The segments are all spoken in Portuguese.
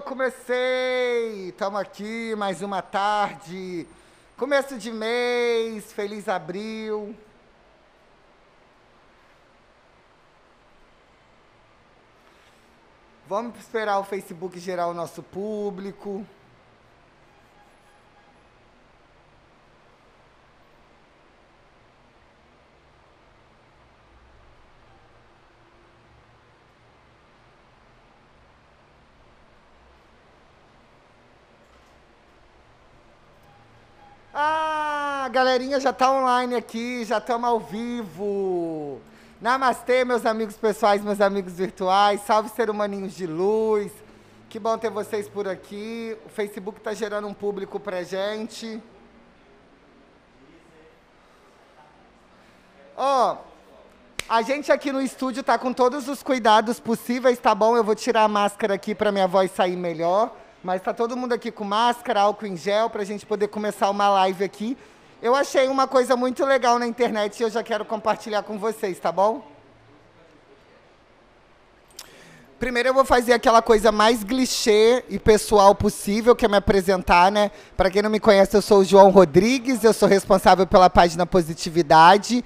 Comecei! Estamos aqui, mais uma tarde. Começo de mês, feliz abril. Vamos esperar o Facebook gerar o nosso público. Ah, a galerinha já está online aqui, já estamos ao vivo. Namastê, meus amigos pessoais, meus amigos virtuais. Salve, ser humaninhos de luz. Que bom ter vocês por aqui. O Facebook está gerando um público pra gente. Ó, oh, a gente aqui no estúdio tá com todos os cuidados possíveis, tá bom? Eu vou tirar a máscara aqui para minha voz sair melhor. Mas tá todo mundo aqui com máscara, álcool em gel, para a gente poder começar uma live aqui. Eu achei uma coisa muito legal na internet e eu já quero compartilhar com vocês, tá bom? Primeiro eu vou fazer aquela coisa mais clichê e pessoal possível, que é me apresentar, né? Para quem não me conhece, eu sou o João Rodrigues, eu sou responsável pela página Positividade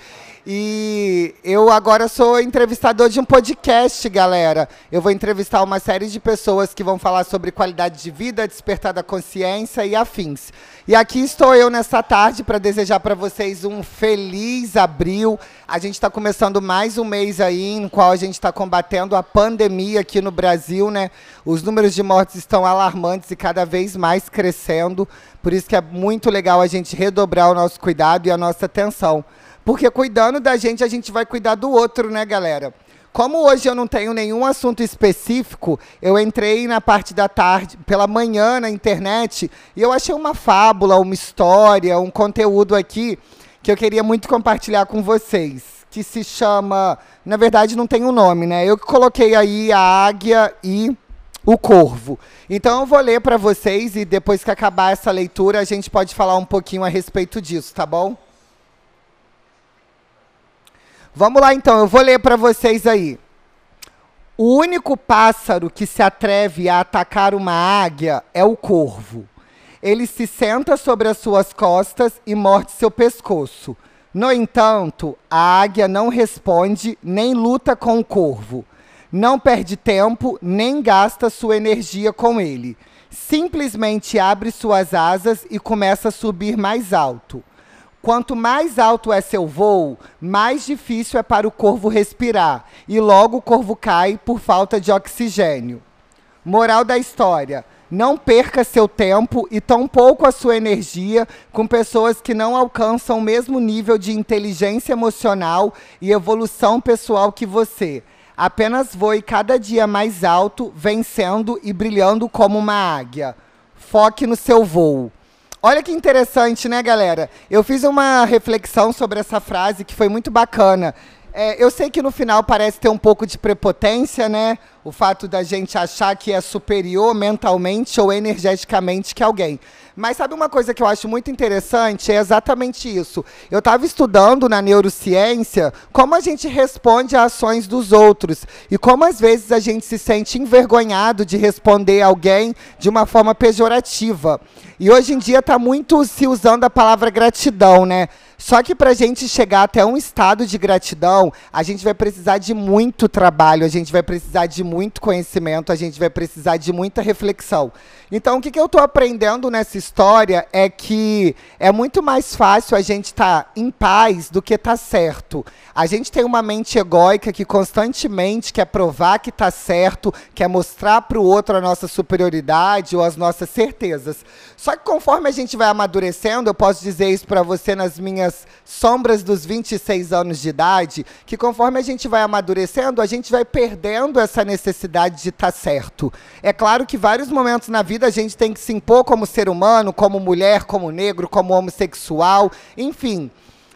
e eu agora sou entrevistador de um podcast, galera. Eu vou entrevistar uma série de pessoas que vão falar sobre qualidade de vida, despertar da consciência e afins. E aqui estou eu nessa tarde para desejar para vocês um feliz abril. A gente está começando mais um mês aí, em qual a gente está combatendo a pandemia aqui no Brasil, né? Os números de mortes estão alarmantes e cada vez mais crescendo. Por isso que é muito legal a gente redobrar o nosso cuidado e a nossa atenção. Porque cuidando da gente, a gente vai cuidar do outro, né, galera? Como hoje eu não tenho nenhum assunto específico, eu entrei na parte da tarde, pela manhã na internet, e eu achei uma fábula, uma história, um conteúdo aqui que eu queria muito compartilhar com vocês, que se chama, na verdade não tem um nome, né? Eu coloquei aí a águia e o corvo. Então eu vou ler para vocês e depois que acabar essa leitura a gente pode falar um pouquinho a respeito disso, tá bom? Vamos lá então, eu vou ler para vocês aí. O único pássaro que se atreve a atacar uma águia é o corvo. Ele se senta sobre as suas costas e morde seu pescoço. No entanto, a águia não responde nem luta com o corvo. Não perde tempo nem gasta sua energia com ele. Simplesmente abre suas asas e começa a subir mais alto. Quanto mais alto é seu voo, mais difícil é para o corvo respirar, e logo o corvo cai por falta de oxigênio. Moral da história: não perca seu tempo e tampouco a sua energia com pessoas que não alcançam o mesmo nível de inteligência emocional e evolução pessoal que você. Apenas voe cada dia mais alto, vencendo e brilhando como uma águia. Foque no seu voo. Olha que interessante, né, galera? Eu fiz uma reflexão sobre essa frase que foi muito bacana. É, eu sei que no final parece ter um pouco de prepotência, né? O fato da gente achar que é superior mentalmente ou energeticamente que alguém. Mas sabe uma coisa que eu acho muito interessante? É exatamente isso. Eu estava estudando na neurociência como a gente responde a ações dos outros e como às vezes a gente se sente envergonhado de responder alguém de uma forma pejorativa. E hoje em dia está muito se usando a palavra gratidão, né? Só que para a gente chegar até um estado de gratidão, a gente vai precisar de muito trabalho, a gente vai precisar de muito conhecimento, a gente vai precisar de muita reflexão. Então, o que, que eu estou aprendendo nessa história é que é muito mais fácil a gente estar tá em paz do que estar tá certo. A gente tem uma mente egóica que constantemente quer provar que está certo, quer mostrar para o outro a nossa superioridade ou as nossas certezas. Só que conforme a gente vai amadurecendo, eu posso dizer isso para você nas minhas sombras dos 26 anos de idade, que conforme a gente vai amadurecendo, a gente vai perdendo essa necessidade de estar tá certo. É claro que vários momentos na vida vida a gente tem que se impor como ser humano, como mulher, como negro, como homossexual, enfim.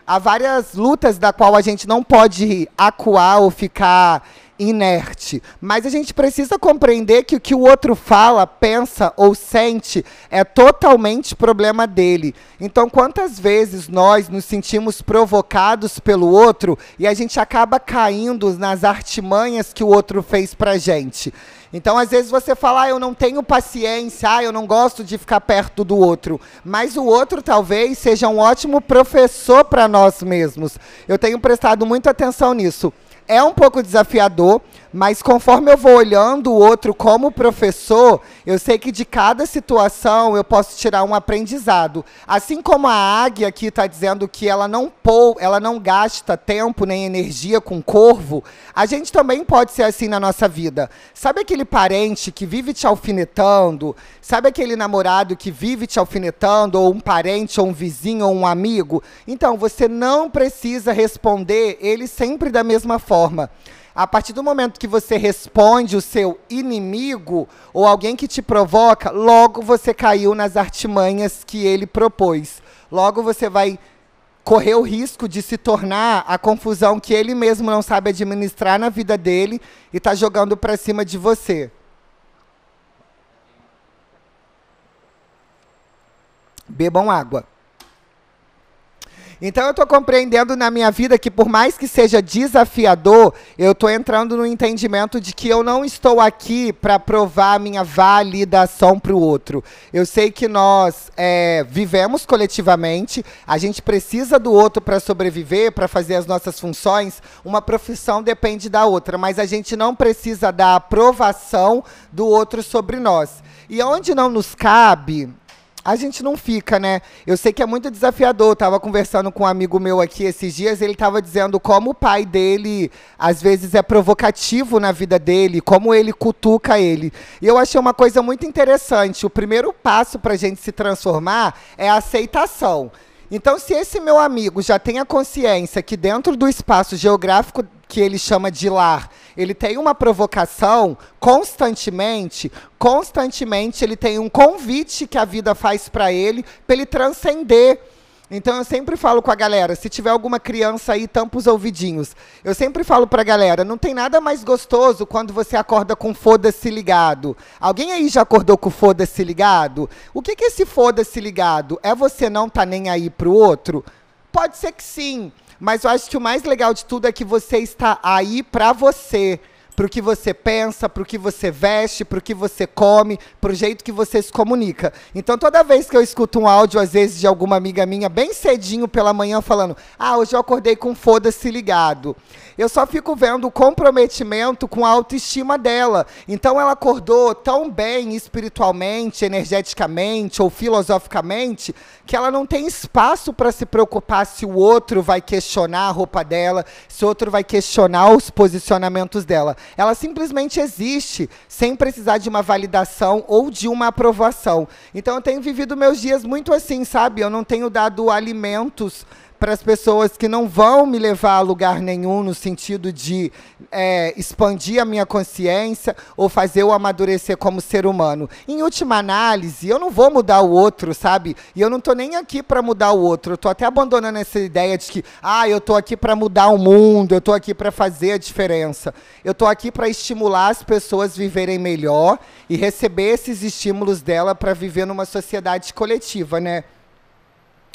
Há várias lutas da qual a gente não pode acuar ou ficar inerte. Mas a gente precisa compreender que o que o outro fala, pensa ou sente é totalmente problema dele. Então, quantas vezes nós nos sentimos provocados pelo outro e a gente acaba caindo nas artimanhas que o outro fez pra gente? Então, às vezes você fala, ah, eu não tenho paciência, ah, eu não gosto de ficar perto do outro. Mas o outro talvez seja um ótimo professor para nós mesmos. Eu tenho prestado muita atenção nisso. É um pouco desafiador, mas conforme eu vou olhando o outro como professor, eu sei que de cada situação eu posso tirar um aprendizado. Assim como a águia aqui está dizendo que ela não pou, ela não gasta tempo nem energia com corvo, a gente também pode ser assim na nossa vida. Sabe aquele parente que vive te alfinetando? Sabe aquele namorado que vive te alfinetando, ou um parente, ou um vizinho, ou um amigo? Então, você não precisa responder ele sempre da mesma forma. A partir do momento que você responde o seu inimigo ou alguém que te provoca, logo você caiu nas artimanhas que ele propôs. Logo você vai correr o risco de se tornar a confusão que ele mesmo não sabe administrar na vida dele e está jogando para cima de você. Bebam água. Então eu estou compreendendo na minha vida que por mais que seja desafiador, eu estou entrando no entendimento de que eu não estou aqui para provar a minha validação para o outro. Eu sei que nós é, vivemos coletivamente, a gente precisa do outro para sobreviver, para fazer as nossas funções. Uma profissão depende da outra, mas a gente não precisa da aprovação do outro sobre nós. E onde não nos cabe, a gente não fica, né? Eu sei que é muito desafiador. Eu tava conversando com um amigo meu aqui esses dias, ele tava dizendo como o pai dele às vezes é provocativo na vida dele, como ele cutuca ele. E eu achei uma coisa muito interessante. O primeiro passo para a gente se transformar é a aceitação. Então, se esse meu amigo já tem a consciência que dentro do espaço geográfico que ele chama de lar, ele tem uma provocação constantemente, constantemente ele tem um convite que a vida faz para ele, para ele transcender então eu sempre falo com a galera, se tiver alguma criança aí, tampa os ouvidinhos. Eu sempre falo pra galera, não tem nada mais gostoso quando você acorda com foda-se ligado. Alguém aí já acordou com foda-se ligado? O que, que é esse foda-se ligado? É você não tá nem aí pro outro? Pode ser que sim, mas eu acho que o mais legal de tudo é que você está aí pra você para o que você pensa, para o que você veste, para o que você come, para o jeito que você se comunica. Então, toda vez que eu escuto um áudio, às vezes, de alguma amiga minha, bem cedinho pela manhã, falando: Ah, hoje eu acordei com foda-se ligado. Eu só fico vendo o comprometimento com a autoestima dela. Então, ela acordou tão bem espiritualmente, energeticamente ou filosoficamente, que ela não tem espaço para se preocupar se o outro vai questionar a roupa dela, se o outro vai questionar os posicionamentos dela. Ela simplesmente existe, sem precisar de uma validação ou de uma aprovação. Então eu tenho vivido meus dias muito assim, sabe? Eu não tenho dado alimentos para as pessoas que não vão me levar a lugar nenhum no sentido de é, expandir a minha consciência ou fazer eu amadurecer como ser humano. Em última análise, eu não vou mudar o outro, sabe? E eu não estou nem aqui para mudar o outro. Eu estou até abandonando essa ideia de que, ah, eu estou aqui para mudar o mundo, eu estou aqui para fazer a diferença. Eu estou aqui para estimular as pessoas a viverem melhor e receber esses estímulos dela para viver numa sociedade coletiva, né?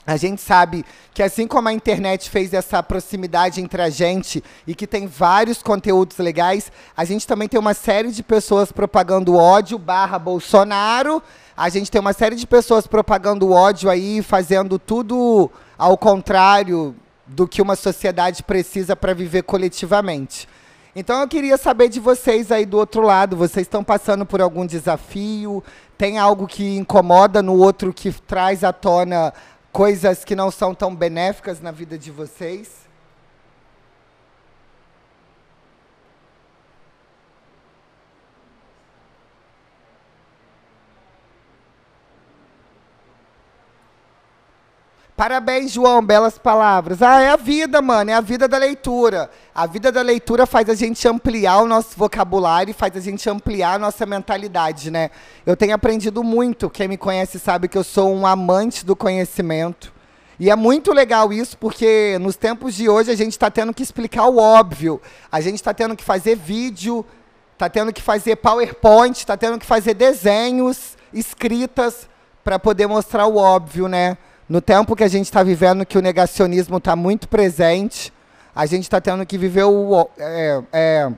A gente sabe que assim como a internet fez essa proximidade entre a gente e que tem vários conteúdos legais, a gente também tem uma série de pessoas propagando ódio barra Bolsonaro. A gente tem uma série de pessoas propagando ódio aí, fazendo tudo ao contrário do que uma sociedade precisa para viver coletivamente. Então eu queria saber de vocês aí do outro lado, vocês estão passando por algum desafio? Tem algo que incomoda no outro que traz à tona coisas que não são tão benéficas na vida de vocês? Parabéns, João, belas palavras. Ah, é a vida, mano, é a vida da leitura. A vida da leitura faz a gente ampliar o nosso vocabulário e faz a gente ampliar a nossa mentalidade, né? Eu tenho aprendido muito. Quem me conhece sabe que eu sou um amante do conhecimento. E é muito legal isso, porque nos tempos de hoje a gente está tendo que explicar o óbvio. A gente está tendo que fazer vídeo, está tendo que fazer PowerPoint, está tendo que fazer desenhos, escritas, para poder mostrar o óbvio, né? No tempo que a gente está vivendo, que o negacionismo está muito presente, a gente está tendo que viver o. É, é,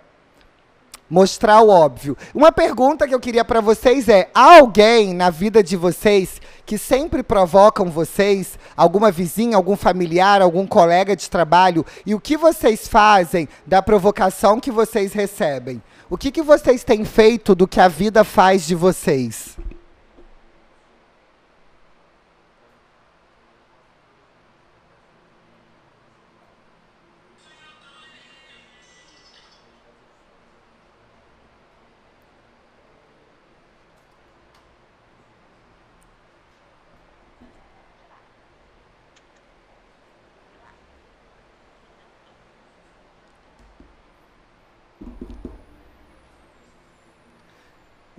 mostrar o óbvio. Uma pergunta que eu queria para vocês é: há alguém na vida de vocês que sempre provocam vocês, alguma vizinha, algum familiar, algum colega de trabalho, e o que vocês fazem da provocação que vocês recebem? O que, que vocês têm feito do que a vida faz de vocês?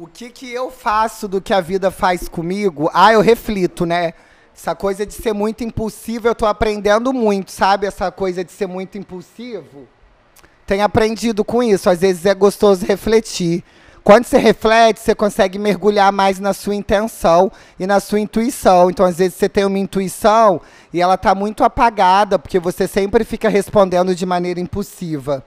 O que, que eu faço do que a vida faz comigo? Ah, eu reflito, né? Essa coisa de ser muito impulsivo, eu tô aprendendo muito, sabe? Essa coisa de ser muito impulsivo. Tenho aprendido com isso. Às vezes é gostoso refletir. Quando você reflete, você consegue mergulhar mais na sua intenção e na sua intuição. Então, às vezes, você tem uma intuição e ela está muito apagada, porque você sempre fica respondendo de maneira impulsiva.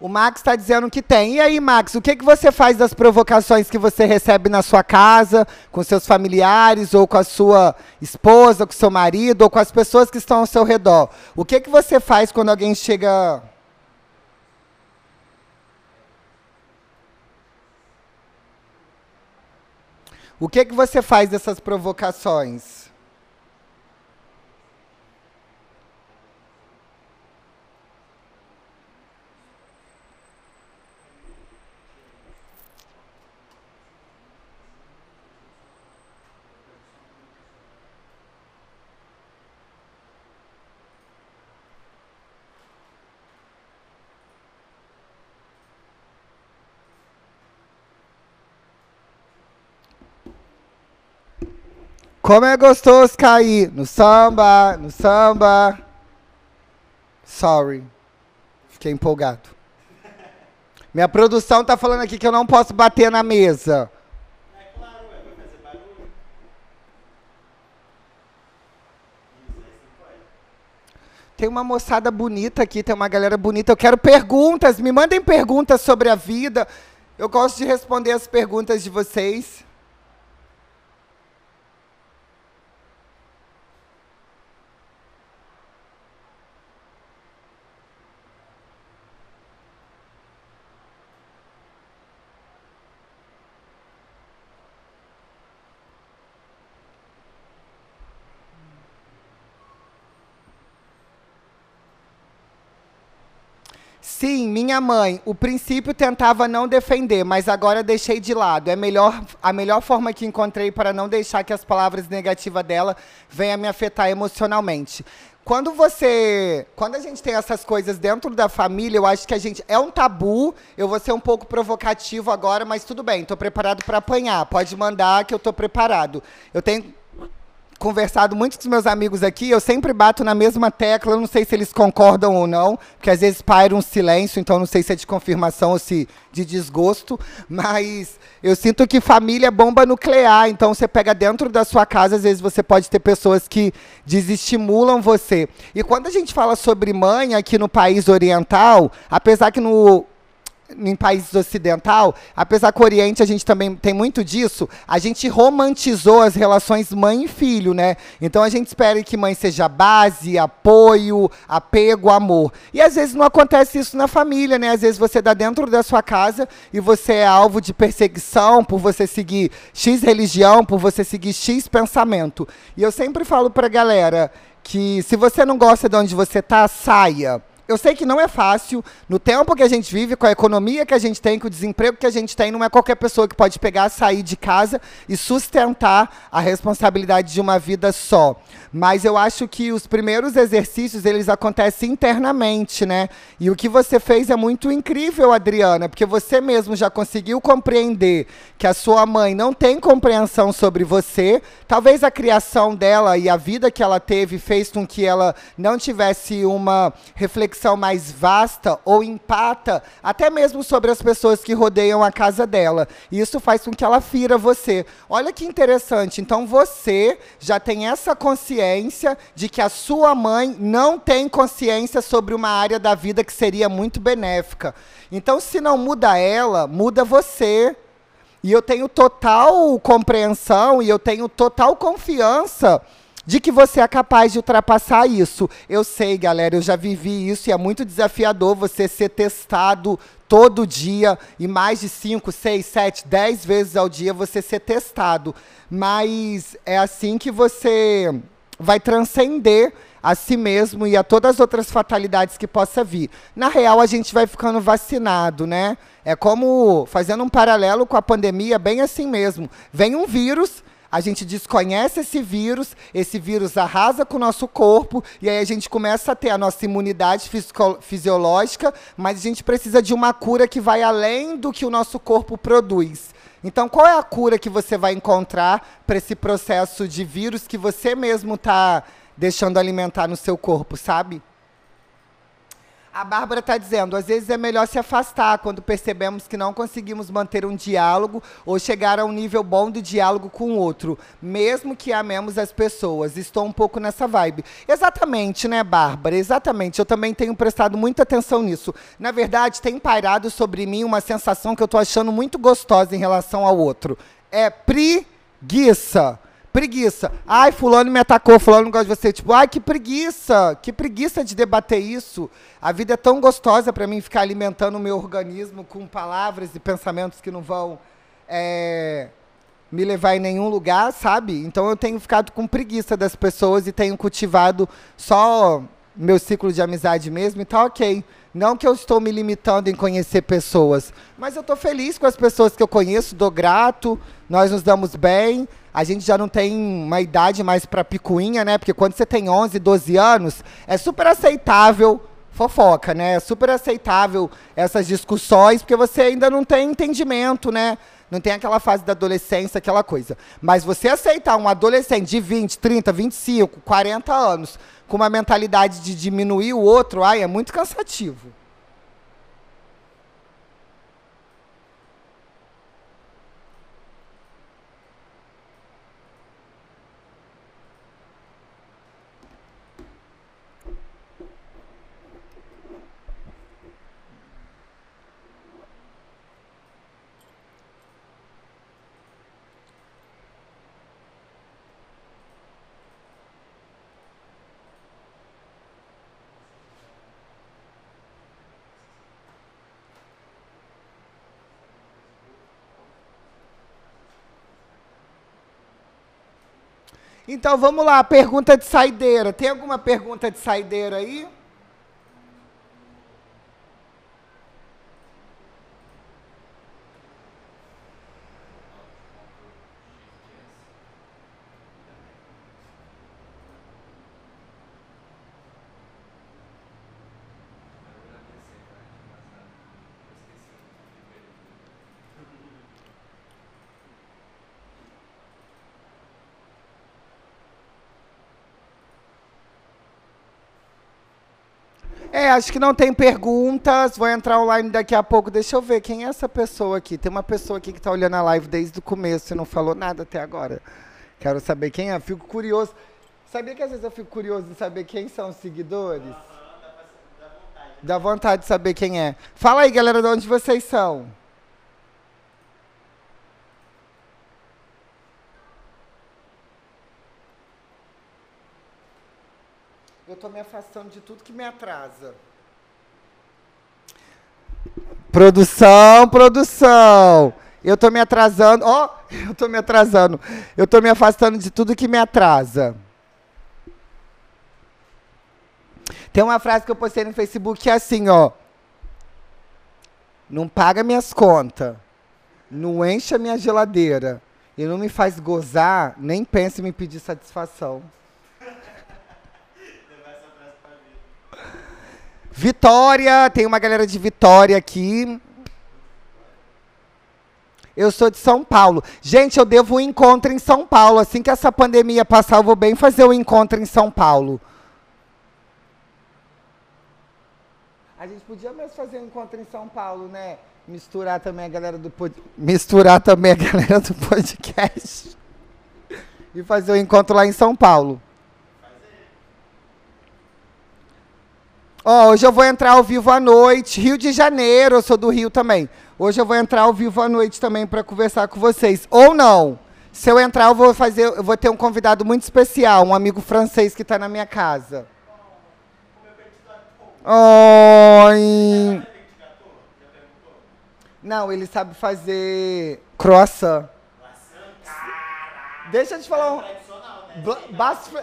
O Max está dizendo que tem. E aí, Max, o que, que você faz das provocações que você recebe na sua casa, com seus familiares, ou com a sua esposa, com seu marido, ou com as pessoas que estão ao seu redor? O que, que você faz quando alguém chega. O que, que você faz dessas provocações? Como é gostoso cair no samba, no samba. Sorry. Fiquei empolgado. Minha produção tá falando aqui que eu não posso bater na mesa. É claro, vai fazer. Tem uma moçada bonita aqui, tem uma galera bonita. Eu quero perguntas, me mandem perguntas sobre a vida. Eu gosto de responder as perguntas de vocês. Sim, minha mãe. O princípio tentava não defender, mas agora deixei de lado. É melhor, a melhor forma que encontrei para não deixar que as palavras negativas dela venham me afetar emocionalmente. Quando você, quando a gente tem essas coisas dentro da família, eu acho que a gente é um tabu. Eu vou ser um pouco provocativo agora, mas tudo bem. Estou preparado para apanhar. Pode mandar que eu estou preparado. Eu tenho conversado muito com os meus amigos aqui, eu sempre bato na mesma tecla, eu não sei se eles concordam ou não, porque às vezes paira um silêncio, então não sei se é de confirmação ou se de desgosto, mas eu sinto que família é bomba nuclear, então você pega dentro da sua casa, às vezes você pode ter pessoas que desestimulam você. E quando a gente fala sobre mãe aqui no país oriental, apesar que no em países ocidental, apesar que o Oriente a gente também tem muito disso, a gente romantizou as relações mãe e filho, né? Então a gente espera que mãe seja base, apoio, apego, amor. E às vezes não acontece isso na família, né? Às vezes você dá dentro da sua casa e você é alvo de perseguição por você seguir X religião, por você seguir X pensamento. E eu sempre falo pra galera que se você não gosta de onde você tá, saia eu sei que não é fácil. No tempo que a gente vive, com a economia que a gente tem, com o desemprego que a gente tem, não é qualquer pessoa que pode pegar, sair de casa e sustentar a responsabilidade de uma vida só. Mas eu acho que os primeiros exercícios, eles acontecem internamente, né? E o que você fez é muito incrível, Adriana, porque você mesmo já conseguiu compreender que a sua mãe não tem compreensão sobre você. Talvez a criação dela e a vida que ela teve fez com que ela não tivesse uma reflexão reflexão mais vasta ou empata até mesmo sobre as pessoas que rodeiam a casa dela. E isso faz com que ela fira você. Olha que interessante. Então você já tem essa consciência de que a sua mãe não tem consciência sobre uma área da vida que seria muito benéfica. Então, se não muda ela, muda você. E eu tenho total compreensão e eu tenho total confiança de que você é capaz de ultrapassar isso. Eu sei, galera, eu já vivi isso e é muito desafiador você ser testado todo dia e mais de 5, 6, 7, 10 vezes ao dia você ser testado. Mas é assim que você vai transcender a si mesmo e a todas as outras fatalidades que possa vir. Na real, a gente vai ficando vacinado, né? É como, fazendo um paralelo com a pandemia, bem assim mesmo. Vem um vírus, a gente desconhece esse vírus, esse vírus arrasa com o nosso corpo, e aí a gente começa a ter a nossa imunidade fisiológica, mas a gente precisa de uma cura que vai além do que o nosso corpo produz. Então, qual é a cura que você vai encontrar para esse processo de vírus que você mesmo está deixando alimentar no seu corpo, sabe? A Bárbara está dizendo, às vezes é melhor se afastar quando percebemos que não conseguimos manter um diálogo ou chegar a um nível bom de diálogo com o outro, mesmo que amemos as pessoas. Estou um pouco nessa vibe. Exatamente, né, Bárbara? Exatamente. Eu também tenho prestado muita atenção nisso. Na verdade, tem pairado sobre mim uma sensação que eu estou achando muito gostosa em relação ao outro. É preguiça. Preguiça. Ai, fulano me atacou, fulano não gosta de você. Tipo, ai, que preguiça, que preguiça de debater isso. A vida é tão gostosa para mim ficar alimentando o meu organismo com palavras e pensamentos que não vão é, me levar em nenhum lugar, sabe? Então eu tenho ficado com preguiça das pessoas e tenho cultivado só meu ciclo de amizade mesmo e tá ok. Não que eu estou me limitando em conhecer pessoas, mas eu estou feliz com as pessoas que eu conheço, dou grato, nós nos damos bem a gente já não tem uma idade mais para picuinha, né? Porque quando você tem 11, 12 anos, é super aceitável fofoca, né? É super aceitável essas discussões, porque você ainda não tem entendimento, né? Não tem aquela fase da adolescência, aquela coisa. Mas você aceitar um adolescente de 20, 30, 25, 40 anos com uma mentalidade de diminuir o outro, ai, é muito cansativo. Então vamos lá, pergunta de saideira. Tem alguma pergunta de saideira aí? É, acho que não tem perguntas. Vou entrar online daqui a pouco. Deixa eu ver quem é essa pessoa aqui. Tem uma pessoa aqui que está olhando a live desde o começo e não falou nada até agora. Quero saber quem é. Fico curioso. Sabia que às vezes eu fico curioso em saber quem são os seguidores? Dá vontade de saber quem é. Fala aí, galera, de onde vocês são. Estou me afastando de tudo que me atrasa. Produção, produção. Eu estou me atrasando. Ó, oh, eu estou me atrasando. Eu estou me afastando de tudo que me atrasa. Tem uma frase que eu postei no Facebook que é assim, ó. Não paga minhas contas. Não enche a minha geladeira. E não me faz gozar, nem pense em me pedir satisfação. Vitória, tem uma galera de Vitória aqui. Eu sou de São Paulo. Gente, eu devo um encontro em São Paulo. Assim que essa pandemia passar, eu vou bem fazer um encontro em São Paulo. A gente podia mesmo fazer um encontro em São Paulo, né? Misturar também a galera do pod... misturar também a galera do podcast. E fazer o um encontro lá em São Paulo. Ó, oh, hoje eu vou entrar ao vivo à noite. Rio de Janeiro, eu sou do Rio também. Hoje eu vou entrar ao vivo à noite também para conversar com vocês. Ou não. Se eu entrar, eu vou fazer, eu vou ter um convidado muito especial, um amigo francês que está na minha casa. Oi. Não, ele sabe fazer croissant. Deixa eu te falar um.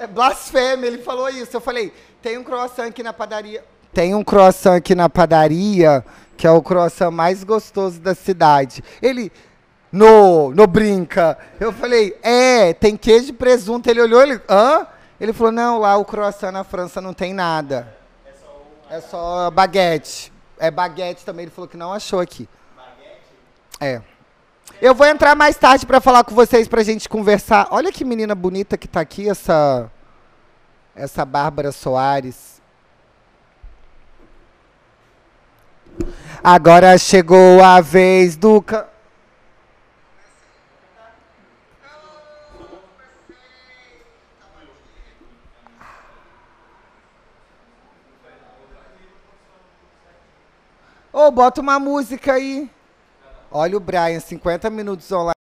Blasfêmia, ele falou isso. Eu falei, tem um croissant aqui na padaria. Tem um croissant aqui na padaria, que é o croissant mais gostoso da cidade. Ele, no, no brinca. Eu falei, é, tem queijo e presunto. Ele olhou, ele, hã? Ele falou, não, lá o croissant na França não tem nada. É só baguete. É baguete também, ele falou que não achou aqui. Baguete? É. Eu vou entrar mais tarde para falar com vocês pra gente conversar. Olha que menina bonita que tá aqui, essa essa Bárbara Soares. Agora chegou a vez do ca... Ô, oh, bota uma música aí. Olha o Brian, 50 minutos online.